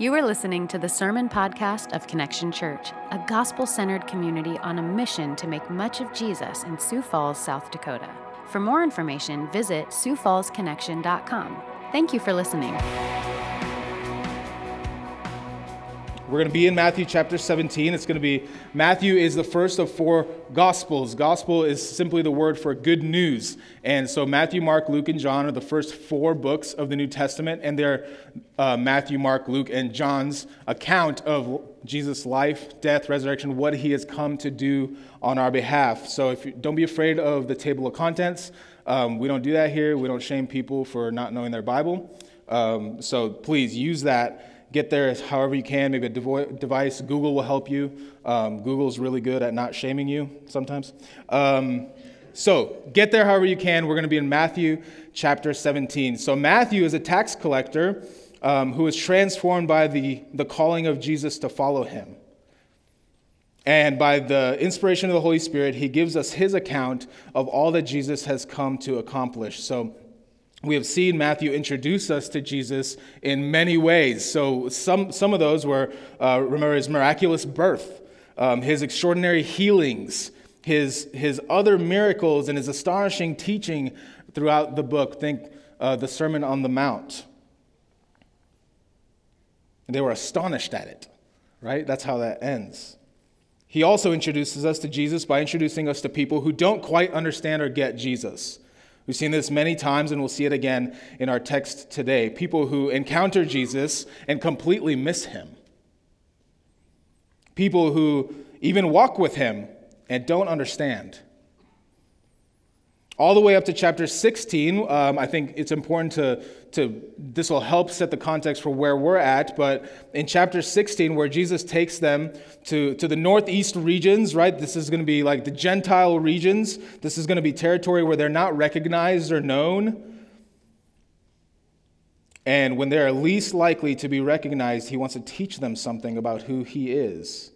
You are listening to the Sermon Podcast of Connection Church, a gospel centered community on a mission to make much of Jesus in Sioux Falls, South Dakota. For more information, visit SiouxFallsConnection.com. Thank you for listening. We're going to be in Matthew chapter 17. It's going to be Matthew is the first of four gospels. Gospel is simply the word for good news. And so Matthew, Mark, Luke, and John are the first four books of the New Testament, and they're uh, Matthew, Mark, Luke, and John's account of Jesus' life, death, resurrection, what he has come to do on our behalf. So if you, don't be afraid of the table of contents. Um, we don't do that here. We don't shame people for not knowing their Bible. Um, so please use that get there however you can, maybe a devo- device. Google will help you. Um, Google's really good at not shaming you sometimes. Um, so get there however you can. We're going to be in Matthew chapter 17. So Matthew is a tax collector um, who is transformed by the, the calling of Jesus to follow him. And by the inspiration of the Holy Spirit, he gives us his account of all that Jesus has come to accomplish. So we have seen Matthew introduce us to Jesus in many ways. So, some, some of those were, uh, remember, his miraculous birth, um, his extraordinary healings, his, his other miracles, and his astonishing teaching throughout the book. Think uh, the Sermon on the Mount. They were astonished at it, right? That's how that ends. He also introduces us to Jesus by introducing us to people who don't quite understand or get Jesus. We've seen this many times, and we'll see it again in our text today. People who encounter Jesus and completely miss him. People who even walk with him and don't understand. All the way up to chapter 16, um, I think it's important to to this will help set the context for where we're at but in chapter 16 where jesus takes them to, to the northeast regions right this is going to be like the gentile regions. This is going to be territory where they're not recognized or known. And when they're least likely to be recognized he wants to teach them something about who he is.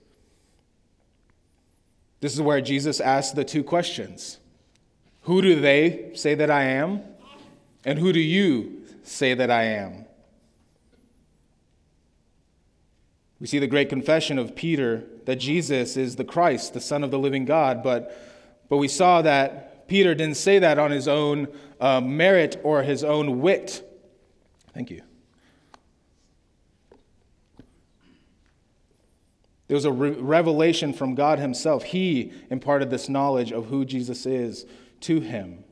This is where jesus asks the two questions who do they say that i am and who do you say that I am. We see the great confession of Peter that Jesus is the Christ, the Son of the living God, but, but we saw that Peter didn't say that on his own uh, merit or his own wit. Thank you. There was a re- revelation from God Himself. He imparted this knowledge of who Jesus is to him.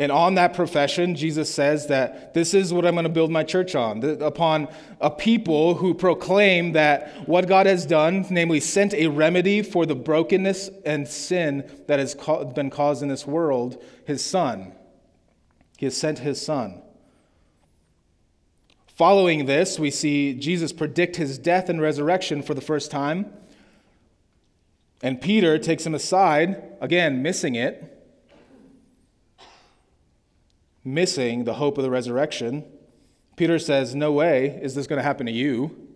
And on that profession, Jesus says that this is what I'm going to build my church on upon a people who proclaim that what God has done, namely sent a remedy for the brokenness and sin that has been caused in this world, his son. He has sent his son. Following this, we see Jesus predict his death and resurrection for the first time. And Peter takes him aside, again, missing it missing the hope of the resurrection. Peter says, No way is this going to happen to you.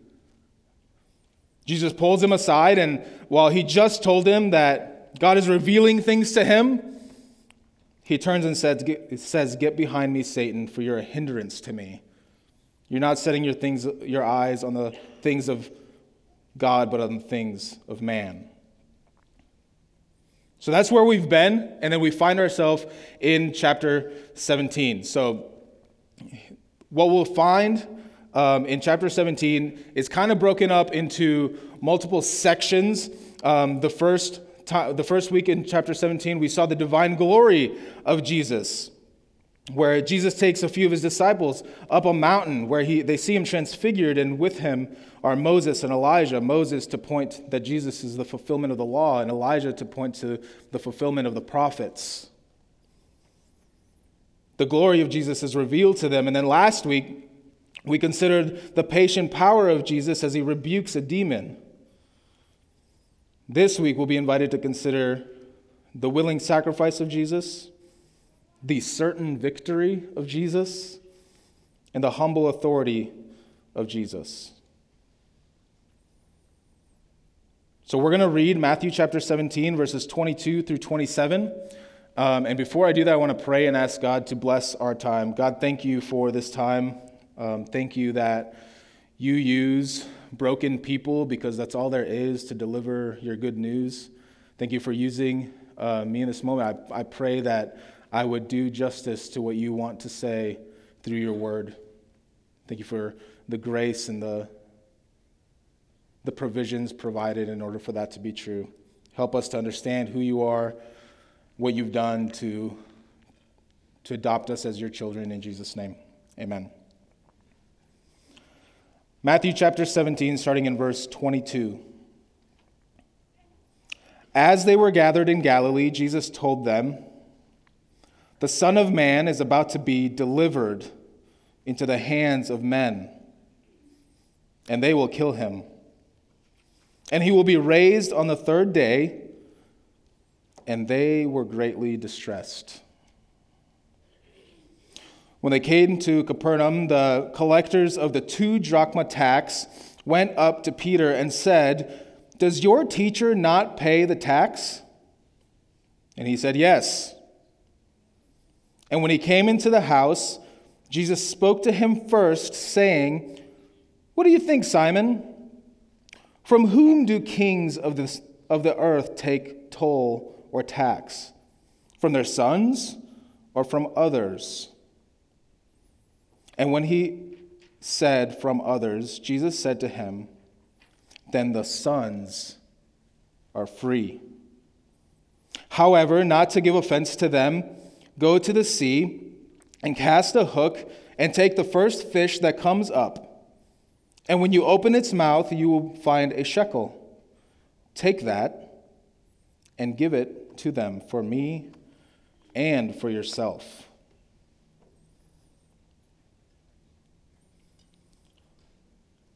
Jesus pulls him aside, and while he just told him that God is revealing things to him, he turns and says, says, Get behind me, Satan, for you're a hindrance to me. You're not setting your, things, your eyes on the things of God, but on the things of man. So that's where we've been, and then we find ourselves in chapter 17. So, what we'll find um, in chapter 17 is kind of broken up into multiple sections. Um, the, first time, the first week in chapter 17, we saw the divine glory of Jesus where Jesus takes a few of his disciples up a mountain where he, they see him transfigured, and with him are Moses and Elijah. Moses to point that Jesus is the fulfillment of the law, and Elijah to point to the fulfillment of the prophets. The glory of Jesus is revealed to them. And then last week, we considered the patient power of Jesus as he rebukes a demon. This week, we'll be invited to consider the willing sacrifice of Jesus the certain victory of Jesus and the humble authority of Jesus. So we're going to read Matthew chapter 17, verses 22 through 27. Um, and before I do that, I want to pray and ask God to bless our time. God, thank you for this time Um, thank you that you use broken people because that's all there is to deliver your good news. Thank you for using uh, me in this moment. I, I pray that I would do justice to what you want to say through your word. Thank you for the grace and the, the provisions provided in order for that to be true. Help us to understand who you are, what you've done to, to adopt us as your children. In Jesus' name, amen. Matthew chapter 17, starting in verse 22. As they were gathered in Galilee, Jesus told them, The Son of Man is about to be delivered into the hands of men, and they will kill him. And he will be raised on the third day, and they were greatly distressed. When they came to Capernaum, the collectors of the two drachma tax went up to Peter and said, Does your teacher not pay the tax? And he said, Yes. And when he came into the house, Jesus spoke to him first, saying, What do you think, Simon? From whom do kings of, this, of the earth take toll or tax? From their sons or from others? And when he said, From others, Jesus said to him, Then the sons are free. However, not to give offense to them, go to the sea and cast a hook and take the first fish that comes up. And when you open its mouth, you will find a shekel. Take that and give it to them for me and for yourself.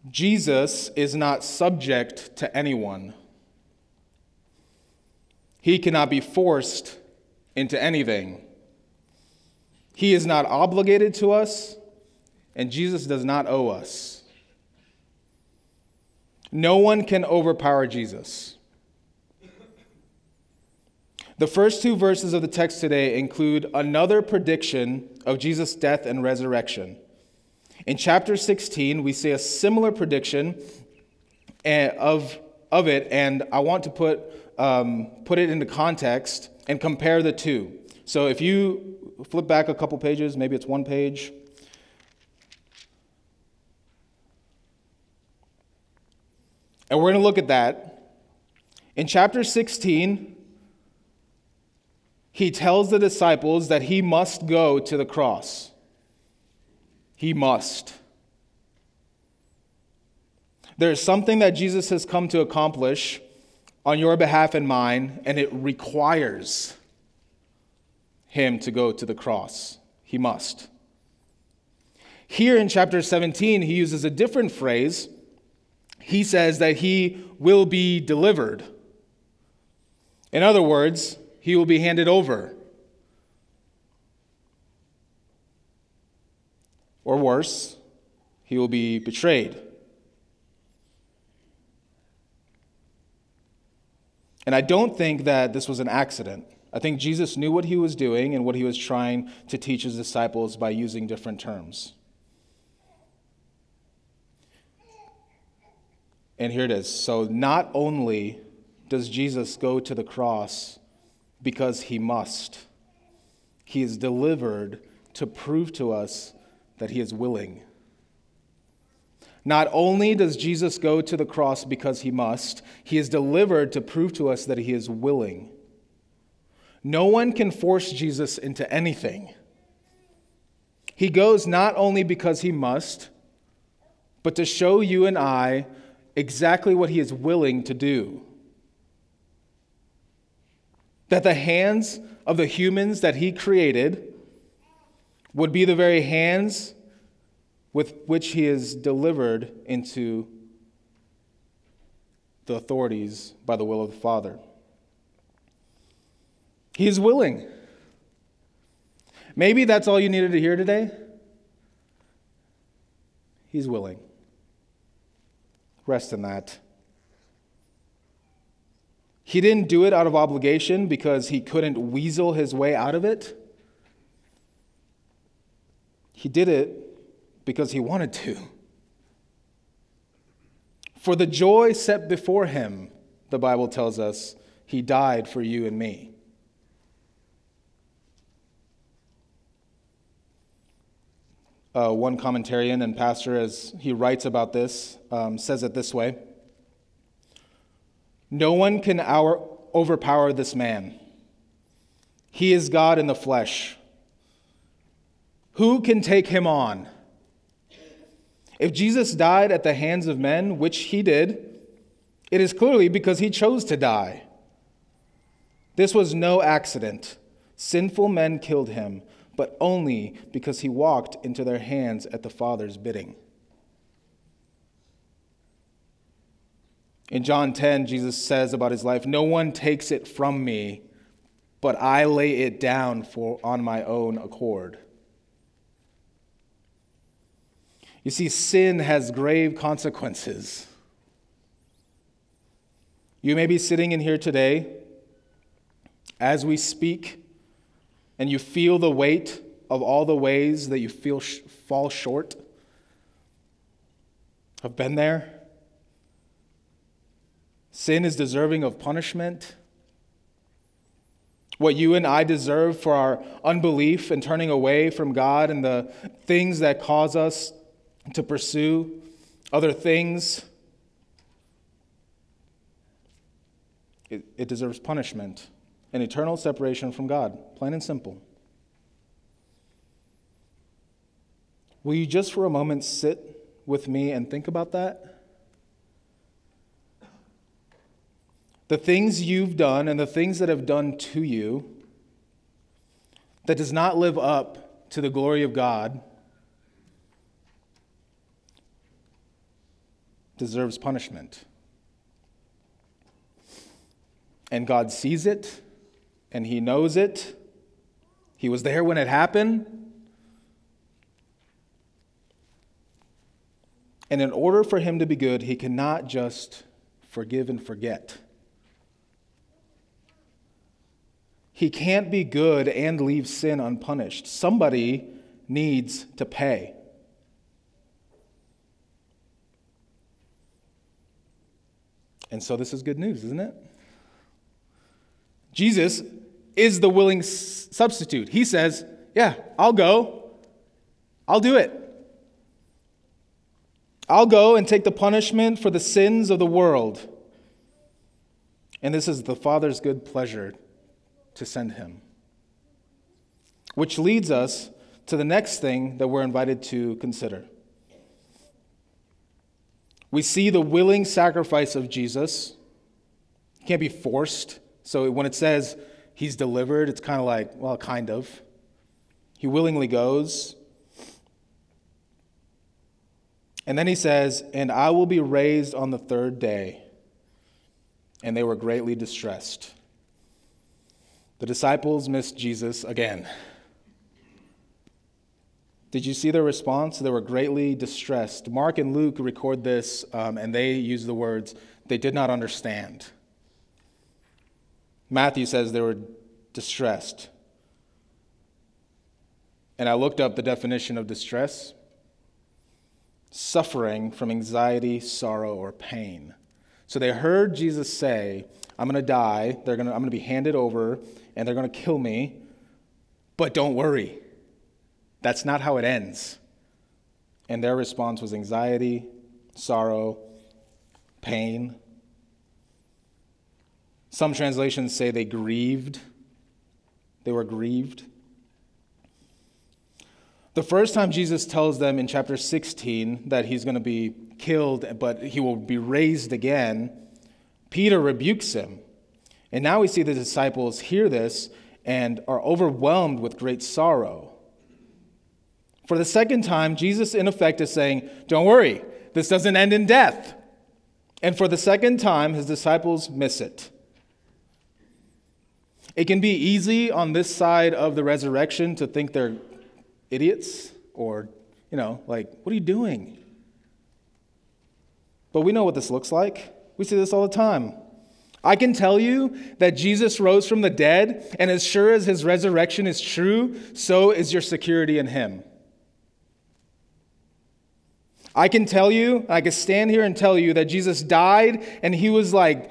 Jesus is not subject to anyone. He cannot be forced into anything. He is not obligated to us, and Jesus does not owe us. No one can overpower Jesus. The first two verses of the text today include another prediction of Jesus' death and resurrection. In chapter 16, we see a similar prediction eh, of, of it, and I want to put, um, put it into context and compare the two. So if you flip back a couple pages, maybe it's one page. And we're going to look at that. In chapter 16, he tells the disciples that he must go to the cross. He must. There is something that Jesus has come to accomplish on your behalf and mine, and it requires him to go to the cross. He must. Here in chapter 17, he uses a different phrase. He says that he will be delivered. In other words, he will be handed over. Or worse, he will be betrayed. And I don't think that this was an accident. I think Jesus knew what he was doing and what he was trying to teach his disciples by using different terms. And here it is. So, not only does Jesus go to the cross because he must, he is delivered to prove to us that he is willing. Not only does Jesus go to the cross because he must, he is delivered to prove to us that he is willing. No one can force Jesus into anything. He goes not only because he must, but to show you and I exactly what he is willing to do. That the hands of the humans that he created would be the very hands with which he is delivered into the authorities by the will of the Father. He is willing. Maybe that's all you needed to hear today. He's willing. Rest in that. He didn't do it out of obligation because he couldn't weasel his way out of it. He did it because he wanted to. For the joy set before him, the Bible tells us, he died for you and me. Uh, one commentarian and pastor, as he writes about this, um, says it this way No one can our, overpower this man. He is God in the flesh. Who can take him on? If Jesus died at the hands of men, which he did, it is clearly because he chose to die. This was no accident. Sinful men killed him, but only because he walked into their hands at the Father's bidding. In John 10, Jesus says about his life, No one takes it from me, but I lay it down for, on my own accord. You see, sin has grave consequences. You may be sitting in here today as we speak, and you feel the weight of all the ways that you feel sh- fall short. I've been there. Sin is deserving of punishment. What you and I deserve for our unbelief and turning away from God and the things that cause us to pursue other things, it, it deserves punishment and eternal separation from God, plain and simple. Will you just for a moment sit with me and think about that? The things you've done and the things that have done to you that does not live up to the glory of God deserves punishment. And God sees it, and He knows it. He was there when it happened. And in order for Him to be good, He cannot just forgive and forget. He can't be good and leave sin unpunished. Somebody needs to pay. And so this is good news, isn't it? Jesus is the willing substitute. He says, Yeah, I'll go. I'll do it. I'll go and take the punishment for the sins of the world. And this is the Father's good pleasure to send him. Which leads us to the next thing that we're invited to consider. We see the willing sacrifice of Jesus. He can't be forced. So when it says he's delivered, it's kind of like, well, kind of. He willingly goes. And then he says, And I will be raised on the third day. And they were greatly distressed. The disciples missed Jesus again. Did you see their response? They were greatly distressed. Mark and Luke record this, um, and they use the words, they did not understand. Matthew says they were distressed. And I looked up the definition of distress suffering from anxiety, sorrow, or pain. So they heard Jesus say, I'm going to die, they're gonna, I'm going to be handed over, and they're going to kill me, but don't worry. That's not how it ends. And their response was anxiety, sorrow, pain. Some translations say they grieved. They were grieved. The first time Jesus tells them in chapter 16 that he's going to be killed, but he will be raised again, Peter rebukes him. And now we see the disciples hear this and are overwhelmed with great sorrow. For the second time, Jesus, in effect, is saying, Don't worry, this doesn't end in death. And for the second time, his disciples miss it. It can be easy on this side of the resurrection to think they're idiots or, you know, like, what are you doing? But we know what this looks like. We see this all the time. I can tell you that Jesus rose from the dead, and as sure as his resurrection is true, so is your security in him. I can tell you, I can stand here and tell you that Jesus died and he was like,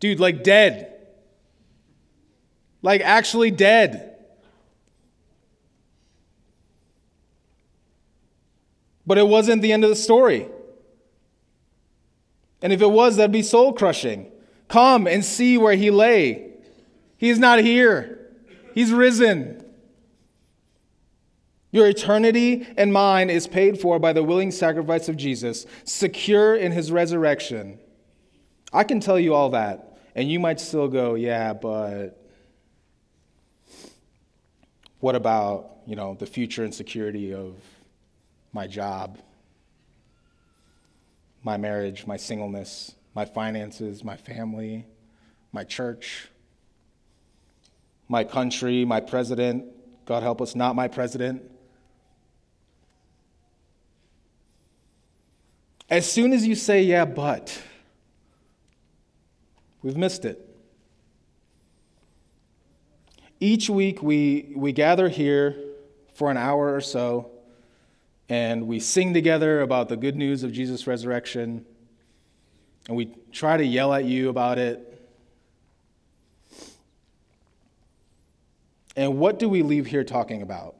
dude, like dead. Like actually dead. But it wasn't the end of the story. And if it was, that'd be soul crushing. Come and see where he lay. He's not here, he's risen. Your eternity and mine is paid for by the willing sacrifice of Jesus, secure in his resurrection. I can tell you all that, and you might still go, yeah, but what about, you know, the future and security of my job, my marriage, my singleness, my finances, my family, my church, my country, my president, God help us, not my president. As soon as you say, yeah, but, we've missed it. Each week we, we gather here for an hour or so and we sing together about the good news of Jesus' resurrection and we try to yell at you about it. And what do we leave here talking about?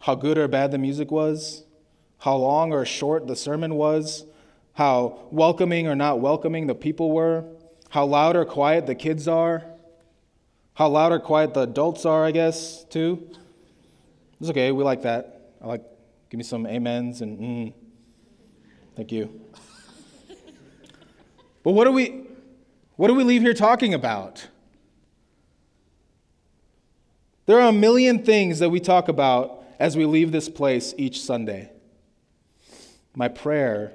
How good or bad the music was? how long or short the sermon was, how welcoming or not welcoming the people were, how loud or quiet the kids are, how loud or quiet the adults are, I guess, too. It's okay, we like that. I like, give me some amens and mm. Thank you. but what do we, what do we leave here talking about? There are a million things that we talk about as we leave this place each Sunday. My prayer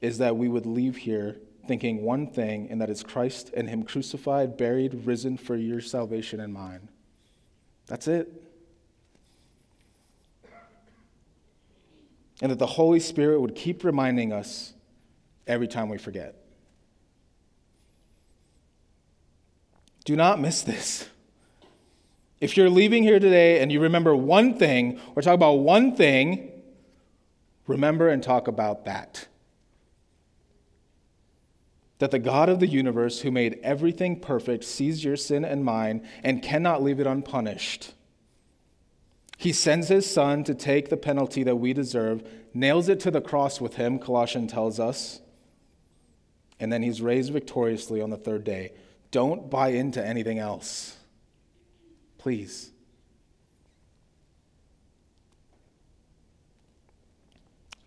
is that we would leave here thinking one thing, and that is Christ and Him crucified, buried, risen for your salvation and mine. That's it. And that the Holy Spirit would keep reminding us every time we forget. Do not miss this. If you're leaving here today and you remember one thing, or talk about one thing, remember and talk about that. That the God of the universe, who made everything perfect, sees your sin and mine and cannot leave it unpunished. He sends his son to take the penalty that we deserve, nails it to the cross with him, Colossians tells us, and then he's raised victoriously on the third day. Don't buy into anything else. Please.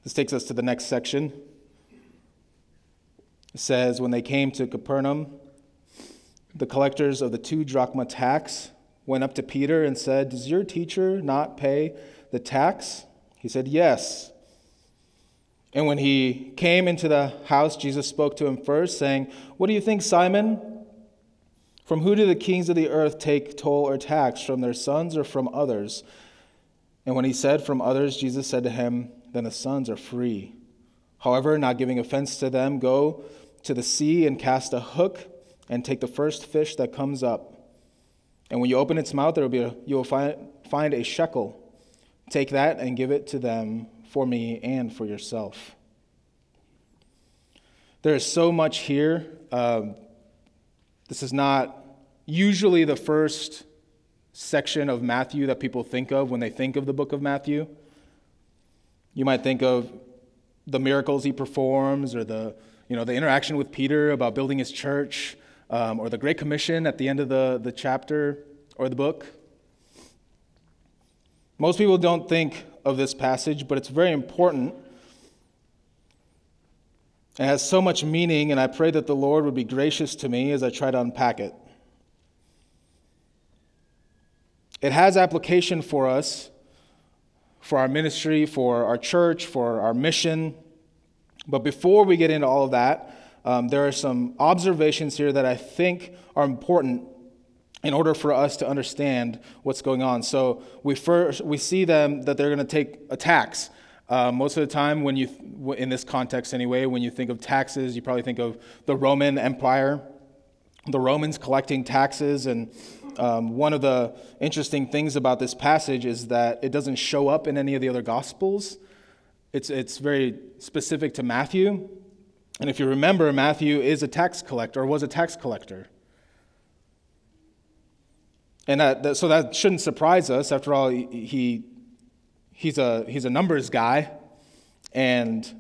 This takes us to the next section. Says, When they came to Capernaum, the collectors of the two drachma tax went up to Peter and said, Does your teacher not pay the tax? He said, Yes. And when he came into the house, Jesus spoke to him first, saying, What do you think, Simon? From who do the kings of the earth take toll or tax? From their sons or from others? And when he said, From others, Jesus said to him, then the sons are free. However, not giving offense to them, go to the sea and cast a hook and take the first fish that comes up. And when you open its mouth, there will be a, you will find, find a shekel. Take that and give it to them for me and for yourself. There is so much here. Um, this is not usually the first section of Matthew that people think of when they think of the book of Matthew. You might think of the miracles he performs or the, you know, the interaction with Peter about building his church um, or the Great Commission at the end of the, the chapter or the book. Most people don't think of this passage, but it's very important. It has so much meaning, and I pray that the Lord would be gracious to me as I try to unpack it. It has application for us for our ministry, for our church, for our mission. But before we get into all of that, um, there are some observations here that I think are important in order for us to understand what's going on. So we first we see them that they're going to take a tax. Uh, most of the time, when you in this context anyway, when you think of taxes, you probably think of the Roman Empire, the Romans collecting taxes and um, one of the interesting things about this passage is that it doesn't show up in any of the other Gospels. It's, it's very specific to Matthew. And if you remember, Matthew is a tax collector, or was a tax collector. And that, that, so that shouldn't surprise us. After all, he, he's, a, he's a numbers guy. And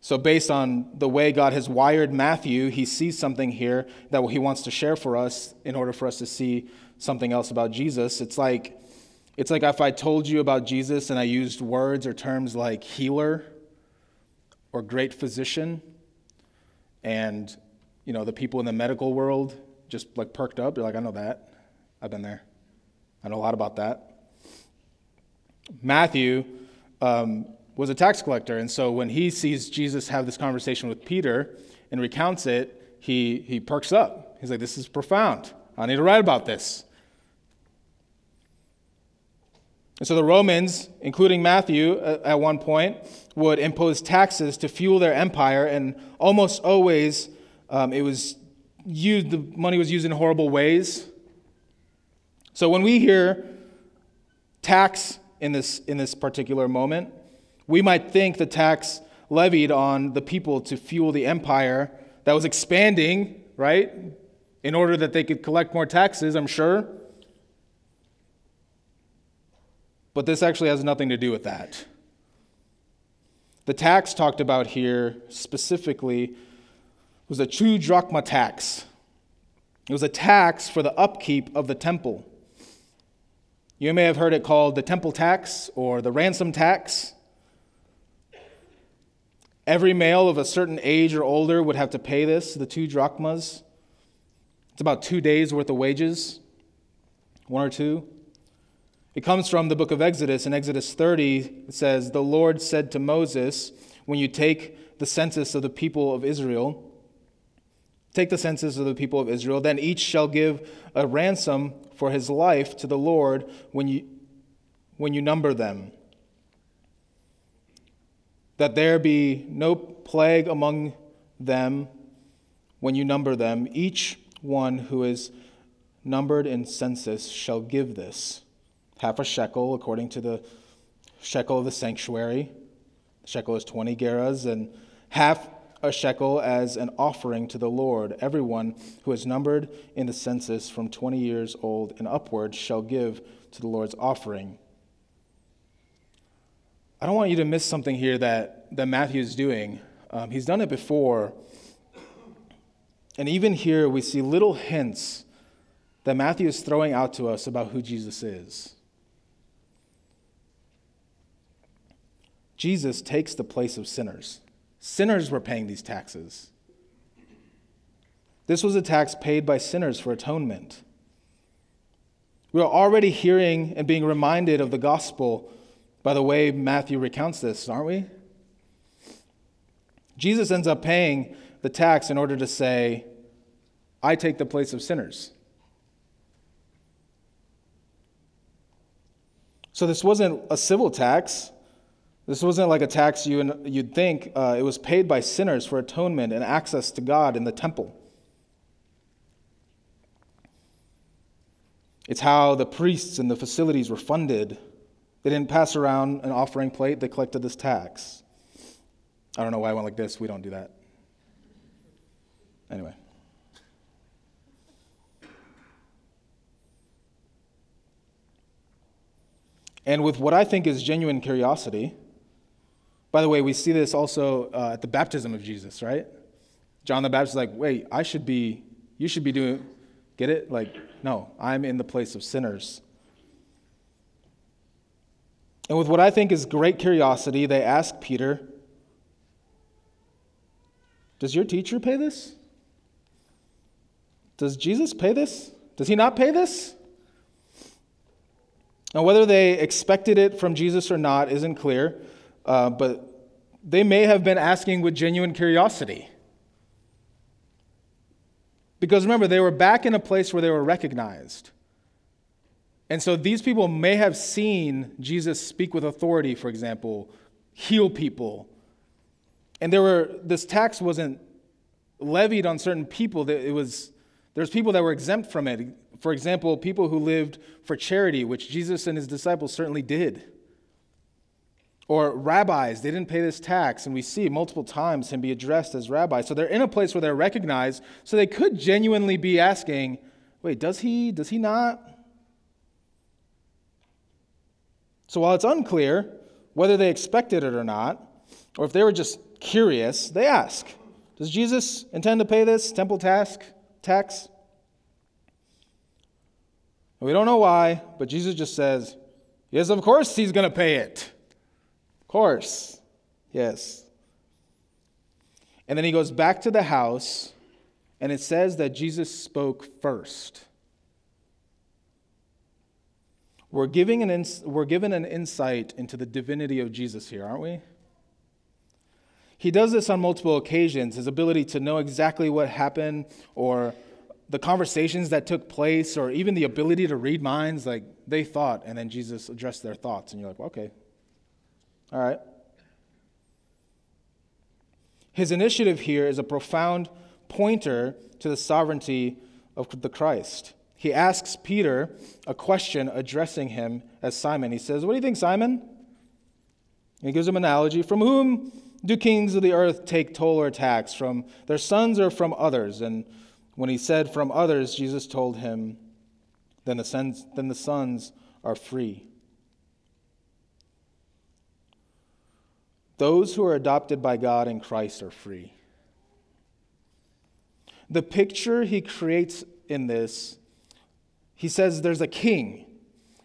so, based on the way God has wired Matthew, he sees something here that he wants to share for us in order for us to see something else about Jesus. It's like, it's like if I told you about Jesus and I used words or terms like healer or great physician, and you know the people in the medical world just like perked up. They're like, I know that. I've been there. I know a lot about that. Matthew um, was a tax collector, and so when he sees Jesus have this conversation with Peter and recounts it, he, he perks up. He's like, This is profound. I need to write about this. And so the Romans, including Matthew at one point, would impose taxes to fuel their empire, and almost always um, it was used, the money was used in horrible ways. So when we hear tax in this, in this particular moment, we might think the tax levied on the people to fuel the empire that was expanding, right? In order that they could collect more taxes, I'm sure. But this actually has nothing to do with that. The tax talked about here specifically was a two drachma tax. It was a tax for the upkeep of the temple. You may have heard it called the temple tax or the ransom tax. Every male of a certain age or older would have to pay this, the two drachmas. It's about two days' worth of wages, one or two. It comes from the book of Exodus. In Exodus 30, it says, The Lord said to Moses, When you take the census of the people of Israel, Take the census of the people of Israel, then each shall give a ransom for his life to the Lord when you, when you number them. That there be no plague among them when you number them. Each one who is numbered in census shall give this half a shekel according to the shekel of the sanctuary. The shekel is 20 gerahs, and half a shekel as an offering to the Lord. Everyone who is numbered in the census from 20 years old and upward shall give to the Lord's offering. I don't want you to miss something here that, that Matthew is doing. Um, he's done it before. And even here, we see little hints that Matthew is throwing out to us about who Jesus is. Jesus takes the place of sinners. Sinners were paying these taxes. This was a tax paid by sinners for atonement. We are already hearing and being reminded of the gospel by the way Matthew recounts this, aren't we? Jesus ends up paying the tax in order to say, I take the place of sinners. So this wasn't a civil tax, this wasn't like a tax you, and you'd think. Uh, it was paid by sinners for atonement and access to God in the temple. It's how the priests and the facilities were funded. They didn't pass around an offering plate, they collected this tax. I don't know why I went like this. We don't do that. Anyway. And with what I think is genuine curiosity, by the way, we see this also uh, at the baptism of Jesus, right? John the Baptist is like, wait, I should be, you should be doing, get it? Like, no, I'm in the place of sinners. And with what I think is great curiosity, they ask Peter, Does your teacher pay this? Does Jesus pay this? Does he not pay this? Now, whether they expected it from Jesus or not isn't clear. Uh, but they may have been asking with genuine curiosity. Because remember, they were back in a place where they were recognized. And so these people may have seen Jesus speak with authority, for example, heal people. And there were this tax wasn't levied on certain people. It was there's people that were exempt from it. For example, people who lived for charity, which Jesus and his disciples certainly did Or rabbis, they didn't pay this tax. And we see multiple times him be addressed as rabbi. So they're in a place where they're recognized. So they could genuinely be asking, wait, does he? Does he not? So while it's unclear whether they expected it or not, or if they were just curious, they ask, does Jesus intend to pay this temple task, tax? We don't know why, but Jesus just says, yes, of course he's going to pay it course. Yes. And then he goes back to the house, and it says that Jesus spoke first. We're, giving an ins- we're given an insight into the divinity of Jesus here, aren't we? He does this on multiple occasions. His ability to know exactly what happened, or the conversations that took place, or even the ability to read minds, like they thought, and then Jesus addressed their thoughts. And you're like, okay, all right? His initiative here is a profound pointer to the sovereignty of the Christ. He asks Peter a question addressing him as Simon. He says, What do you think, Simon? And he gives him an analogy. From whom do kings of the earth take toll or tax? From their sons or from others? And when he said from others, Jesus told him, Then the sons, then the sons are free. Those who are adopted by God in Christ are free. The picture he creates in this, he says there's a king.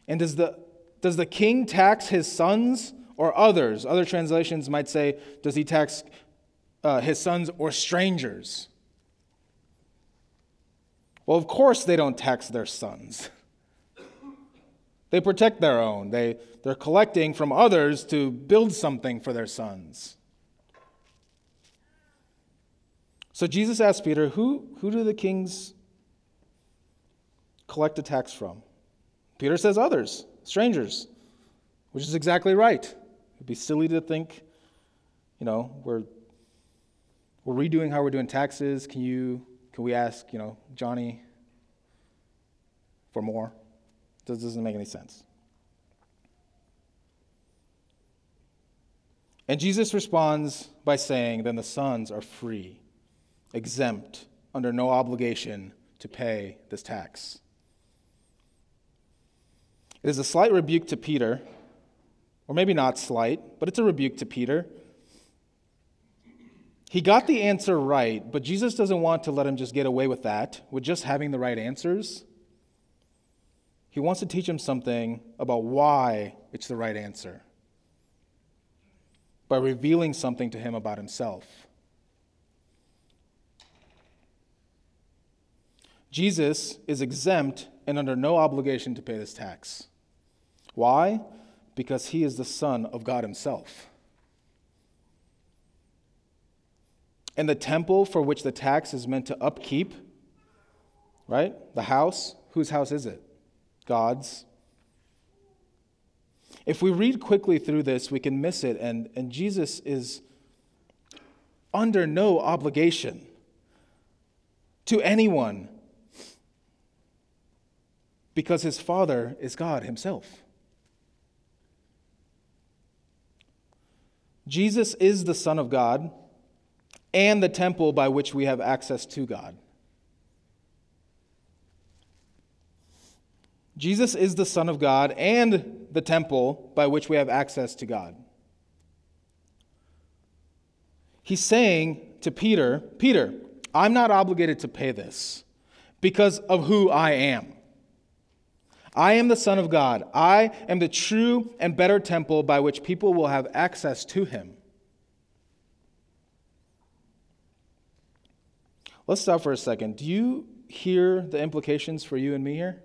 And does the, does the king tax his sons or others? Other translations might say, does he tax uh, his sons or strangers? Well, of course they don't tax their sons. They protect their own. They, they're collecting from others to build something for their sons. So Jesus asked Peter, Who, who do the kings collect a tax from? Peter says, Others, strangers, which is exactly right. It'd be silly to think, you know, we're, we're redoing how we're doing taxes. Can you, can we ask, you know, Johnny for more? This doesn't make any sense. And Jesus responds by saying, Then the sons are free, exempt, under no obligation to pay this tax. It is a slight rebuke to Peter, or maybe not slight, but it's a rebuke to Peter. He got the answer right, but Jesus doesn't want to let him just get away with that, with just having the right answers. He wants to teach him something about why it's the right answer by revealing something to him about himself. Jesus is exempt and under no obligation to pay this tax. Why? Because he is the Son of God Himself. And the temple for which the tax is meant to upkeep, right? The house, whose house is it? God's. If we read quickly through this, we can miss it, and, and Jesus is under no obligation to anyone because his Father is God Himself. Jesus is the Son of God and the temple by which we have access to God. Jesus is the Son of God and the temple by which we have access to God. He's saying to Peter, Peter, I'm not obligated to pay this because of who I am. I am the Son of God. I am the true and better temple by which people will have access to Him. Let's stop for a second. Do you hear the implications for you and me here?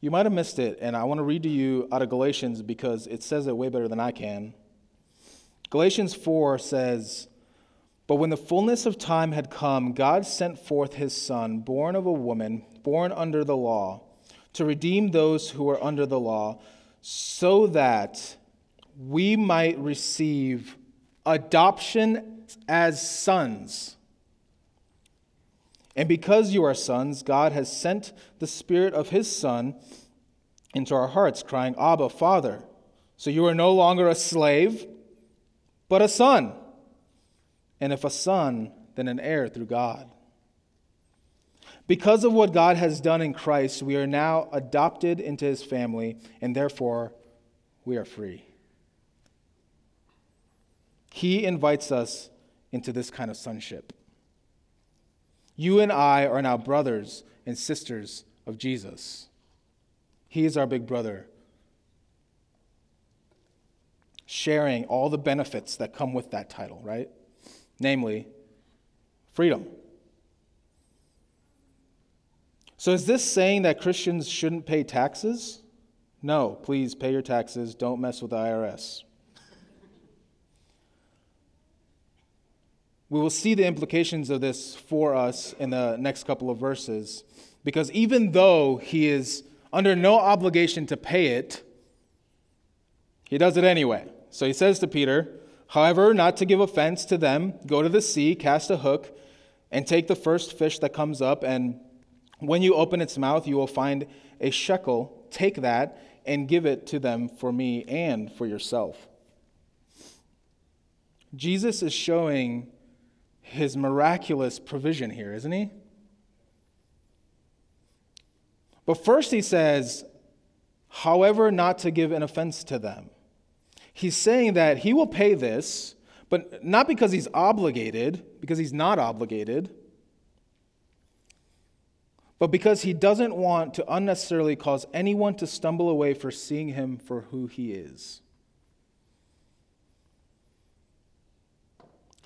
You might have missed it, and I want to read to you out of Galatians because it says it way better than I can. Galatians 4 says, But when the fullness of time had come, God sent forth his Son, born of a woman, born under the law, to redeem those who were under the law, so that we might receive adoption as sons. And because you are sons, God has sent the Spirit of His Son into our hearts, crying, Abba, Father. So you are no longer a slave, but a son. And if a son, then an heir through God. Because of what God has done in Christ, we are now adopted into his family, and therefore we are free. He invites us into this kind of sonship. You and I are now brothers and sisters of Jesus. He is our big brother, sharing all the benefits that come with that title, right? Namely, freedom. So, is this saying that Christians shouldn't pay taxes? No, please pay your taxes. Don't mess with the IRS. We will see the implications of this for us in the next couple of verses. Because even though he is under no obligation to pay it, he does it anyway. So he says to Peter, However, not to give offense to them, go to the sea, cast a hook, and take the first fish that comes up, and when you open its mouth, you will find a shekel. Take that and give it to them for me and for yourself. Jesus is showing his miraculous provision here, isn't he? But first he says, however, not to give an offense to them. He's saying that he will pay this, but not because he's obligated, because he's not obligated, but because he doesn't want to unnecessarily cause anyone to stumble away for seeing him for who he is.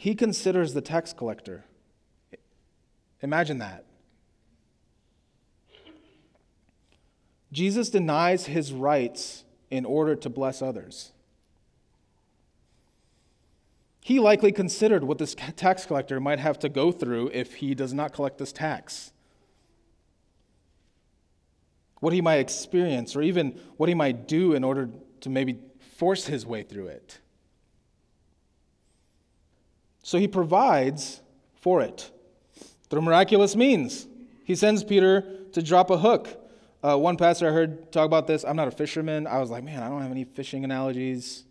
He considers the tax collector. Imagine that. Jesus denies his rights in order to bless others. He likely considered what this tax collector might have to go through if he does not collect this tax. What he might experience, or even what he might do in order to maybe force his way through it. So he provides for it through miraculous means. He sends Peter to drop a hook. Uh, one pastor I heard talk about this. I'm not a fisherman. I was like, man, I don't have any fishing analogies.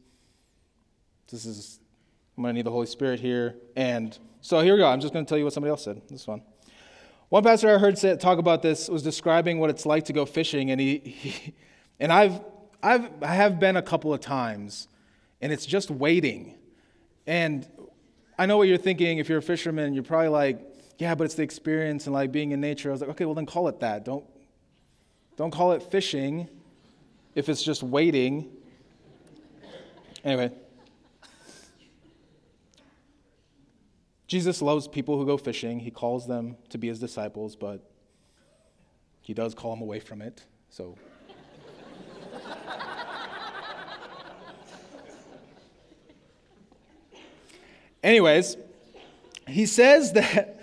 This is, I'm going to need the Holy Spirit here. And so here we go. I'm just going to tell you what somebody else said. This one. One pastor I heard say, talk about this was describing what it's like to go fishing, and he, he and I've, I've I have been a couple of times, and it's just waiting. And I know what you're thinking. If you're a fisherman, you're probably like, yeah, but it's the experience and like being in nature. I was like, okay, well then call it that. Don't, don't call it fishing if it's just waiting. Anyway. Jesus loves people who go fishing. He calls them to be his disciples, but he does call them away from it. So Anyways, he says that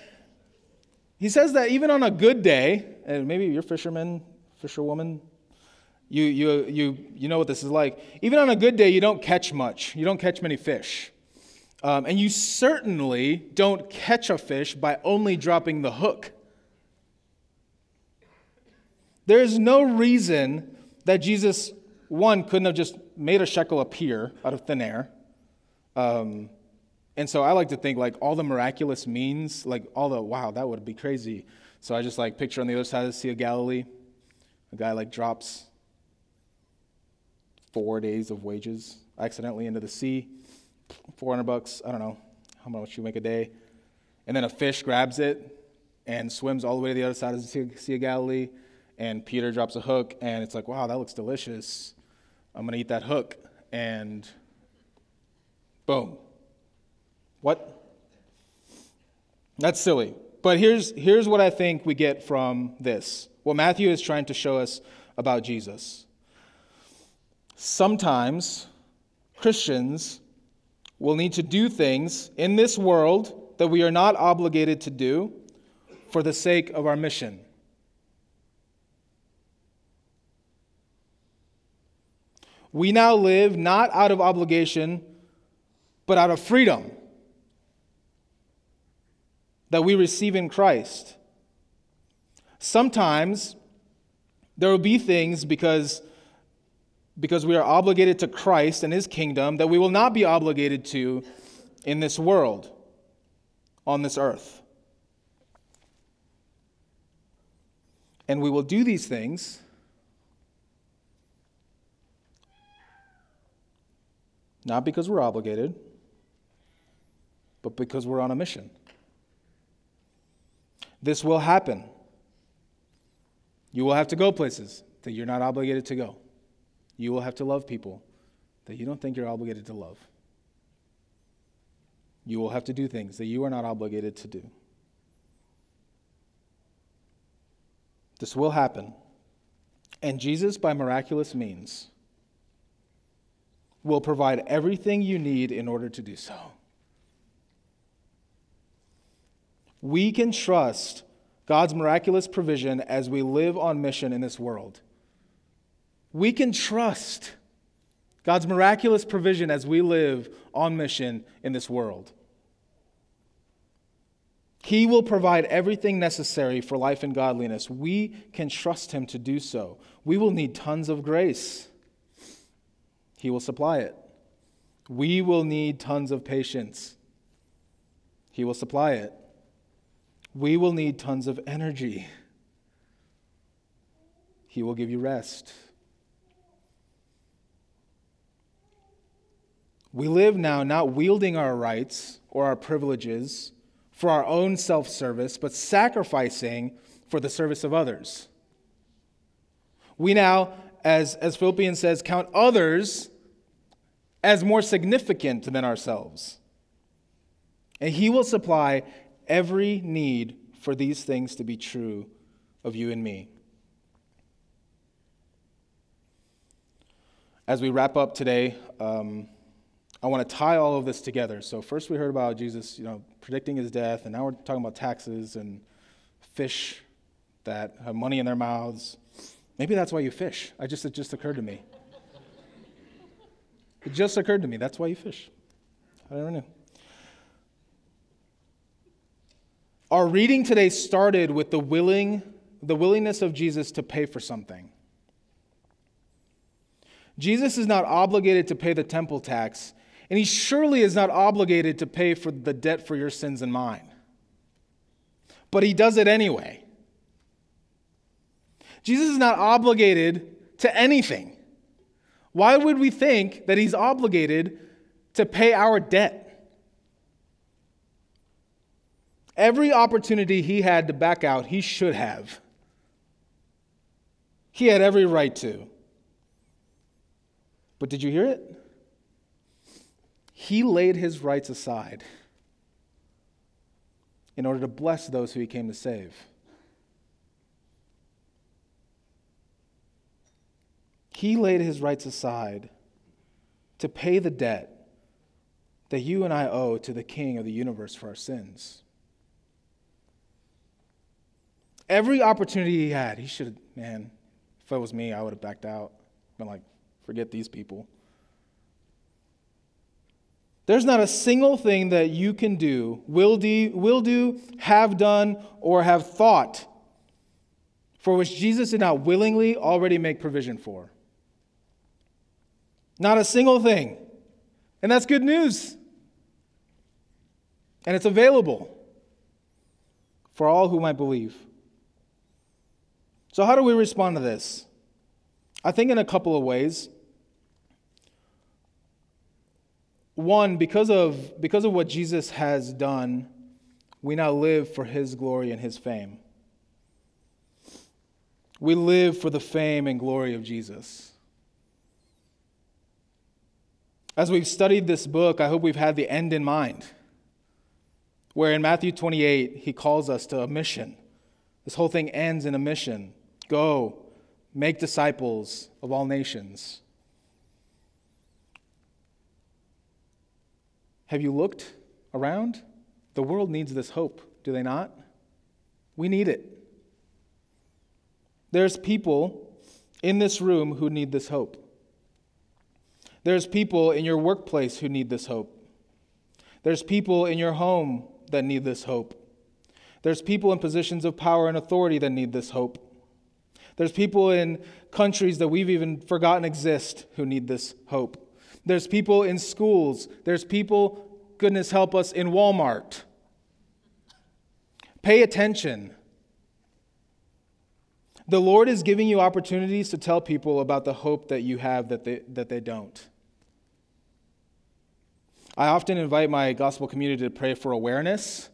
he says that even on a good day, and maybe you're fisherman, fisherwoman, you, you, you, you know what this is like. Even on a good day, you don't catch much. You don't catch many fish. Um, and you certainly don't catch a fish by only dropping the hook. There is no reason that Jesus, one, couldn't have just made a shekel appear out of thin air. Um, and so I like to think like all the miraculous means, like all the wow, that would be crazy. So I just like picture on the other side of the Sea of Galilee, a guy like drops four days of wages accidentally into the sea, 400 bucks, I don't know how much you make a day. And then a fish grabs it and swims all the way to the other side of the Sea of Galilee. And Peter drops a hook, and it's like, wow, that looks delicious. I'm going to eat that hook. And boom, what? That's silly. But here's, here's what I think we get from this what Matthew is trying to show us about Jesus. Sometimes Christians will need to do things in this world that we are not obligated to do for the sake of our mission. We now live not out of obligation, but out of freedom that we receive in Christ. Sometimes there will be things because because we are obligated to Christ and his kingdom that we will not be obligated to in this world, on this earth. And we will do these things not because we're obligated, but because we're on a mission. This will happen. You will have to go places that you're not obligated to go. You will have to love people that you don't think you're obligated to love. You will have to do things that you are not obligated to do. This will happen. And Jesus, by miraculous means, will provide everything you need in order to do so. We can trust God's miraculous provision as we live on mission in this world. We can trust God's miraculous provision as we live on mission in this world. He will provide everything necessary for life and godliness. We can trust Him to do so. We will need tons of grace. He will supply it. We will need tons of patience. He will supply it. We will need tons of energy. He will give you rest. We live now not wielding our rights or our privileges for our own self service, but sacrificing for the service of others. We now, as, as Philippians says, count others as more significant than ourselves. And He will supply every need for these things to be true of you and me. As we wrap up today, um, I want to tie all of this together. So first we heard about Jesus, you know, predicting his death, and now we're talking about taxes and fish that have money in their mouths. Maybe that's why you fish. I just it just occurred to me. It just occurred to me. That's why you fish. I don't know. Our reading today started with the willing the willingness of Jesus to pay for something. Jesus is not obligated to pay the temple tax, and he surely is not obligated to pay for the debt for your sins and mine. But he does it anyway. Jesus is not obligated to anything. Why would we think that he's obligated to pay our debt? Every opportunity he had to back out, he should have. He had every right to. But did you hear it? He laid his rights aside in order to bless those who he came to save. He laid his rights aside to pay the debt that you and I owe to the King of the universe for our sins. Every opportunity he had, he should have, man, if it was me, I would have backed out. Been like, forget these people. There's not a single thing that you can do, will do, will do, have done, or have thought for which Jesus did not willingly already make provision for. Not a single thing. And that's good news. And it's available for all who might believe. So, how do we respond to this? I think in a couple of ways. one, because of, because of what Jesus has done, we now live for his glory and his fame. We live for the fame and glory of Jesus. As we've studied this book, I hope we've had the end in mind. Where in Matthew 28, he calls us to a mission. This whole thing ends in a mission go, make disciples of all nations. Have you looked around? The world needs this hope, do they not? We need it. There's people in this room who need this hope. There's people in your workplace who need this hope. There's people in your home that need this hope. There's people in positions of power and authority that need this hope. There's people in countries that we've even forgotten exist who need this hope. There's people in schools. There's people, goodness help us, in Walmart. Pay attention. The Lord is giving you opportunities to tell people about the hope that you have that they, that they don't. I often invite my gospel community to pray for awareness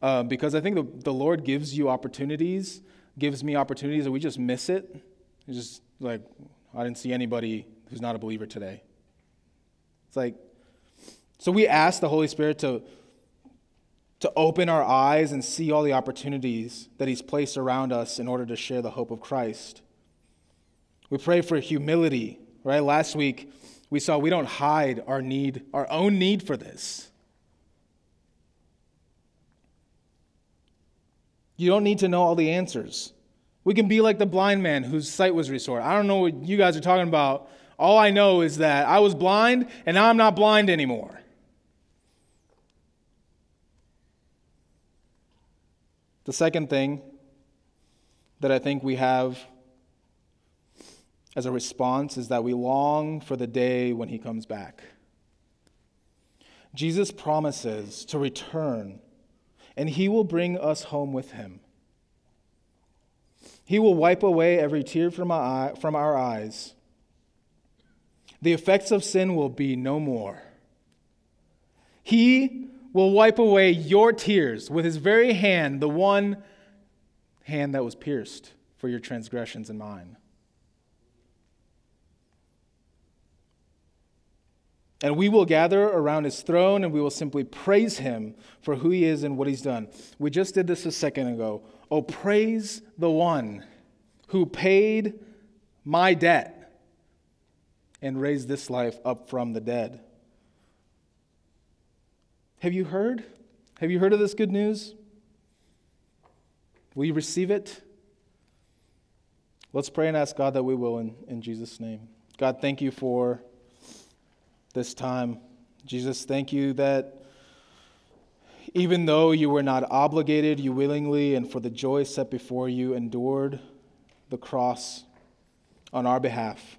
uh, because I think the, the Lord gives you opportunities, gives me opportunities, and we just miss it. It's just like, I didn't see anybody who's not a believer today. It's like, so we ask the Holy Spirit to to open our eyes and see all the opportunities that He's placed around us in order to share the hope of Christ. We pray for humility, right? Last week, we saw we don't hide our need, our own need for this. You don't need to know all the answers. We can be like the blind man whose sight was restored. I don't know what you guys are talking about. All I know is that I was blind and now I'm not blind anymore. The second thing that I think we have as a response is that we long for the day when he comes back. Jesus promises to return, and he will bring us home with him. He will wipe away every tear from our, eyes. The effects of sin will be no more. He will wipe away your tears with his very hand, the one hand that was pierced for your transgressions and mine. And we will gather around his throne and we will simply praise him for who he is and what he's done. We just did this a second ago. Oh, praise the one who paid my debt and raised this life up from the dead. Have you heard? Have you heard of this good news? Will you receive it? Let's pray and ask God that we will in, in Jesus' name. God, thank you for this time. Jesus, thank you that even though you were not obligated, you willingly and for the joy set before you endured the cross on our behalf.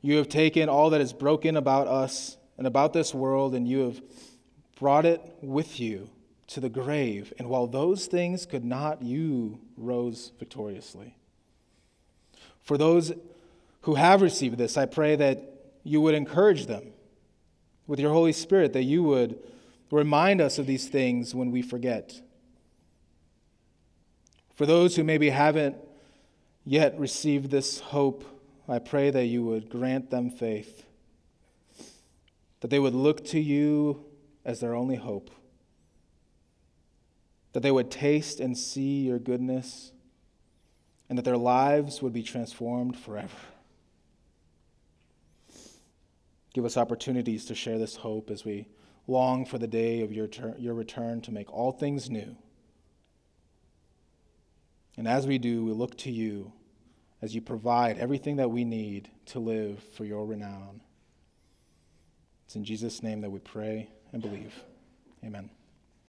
You have taken all that is broken about us and about this world, and you have brought it with you to the grave. And while those things could not, you rose victoriously. For those who have received this, I pray that you would encourage them with your Holy Spirit, that you would remind us of these things when we forget. For those who maybe haven't yet received this hope, I pray that you would grant them faith that they would look to you as their only hope, that they would taste and see your goodness, and that their lives would be transformed forever. Give us opportunities to share this hope as we long for the day of your, ter- your return to make all things new. And as we do, we look to you as you provide everything that we need to live for your renown. It's in Jesus' name that we pray and believe. Amen.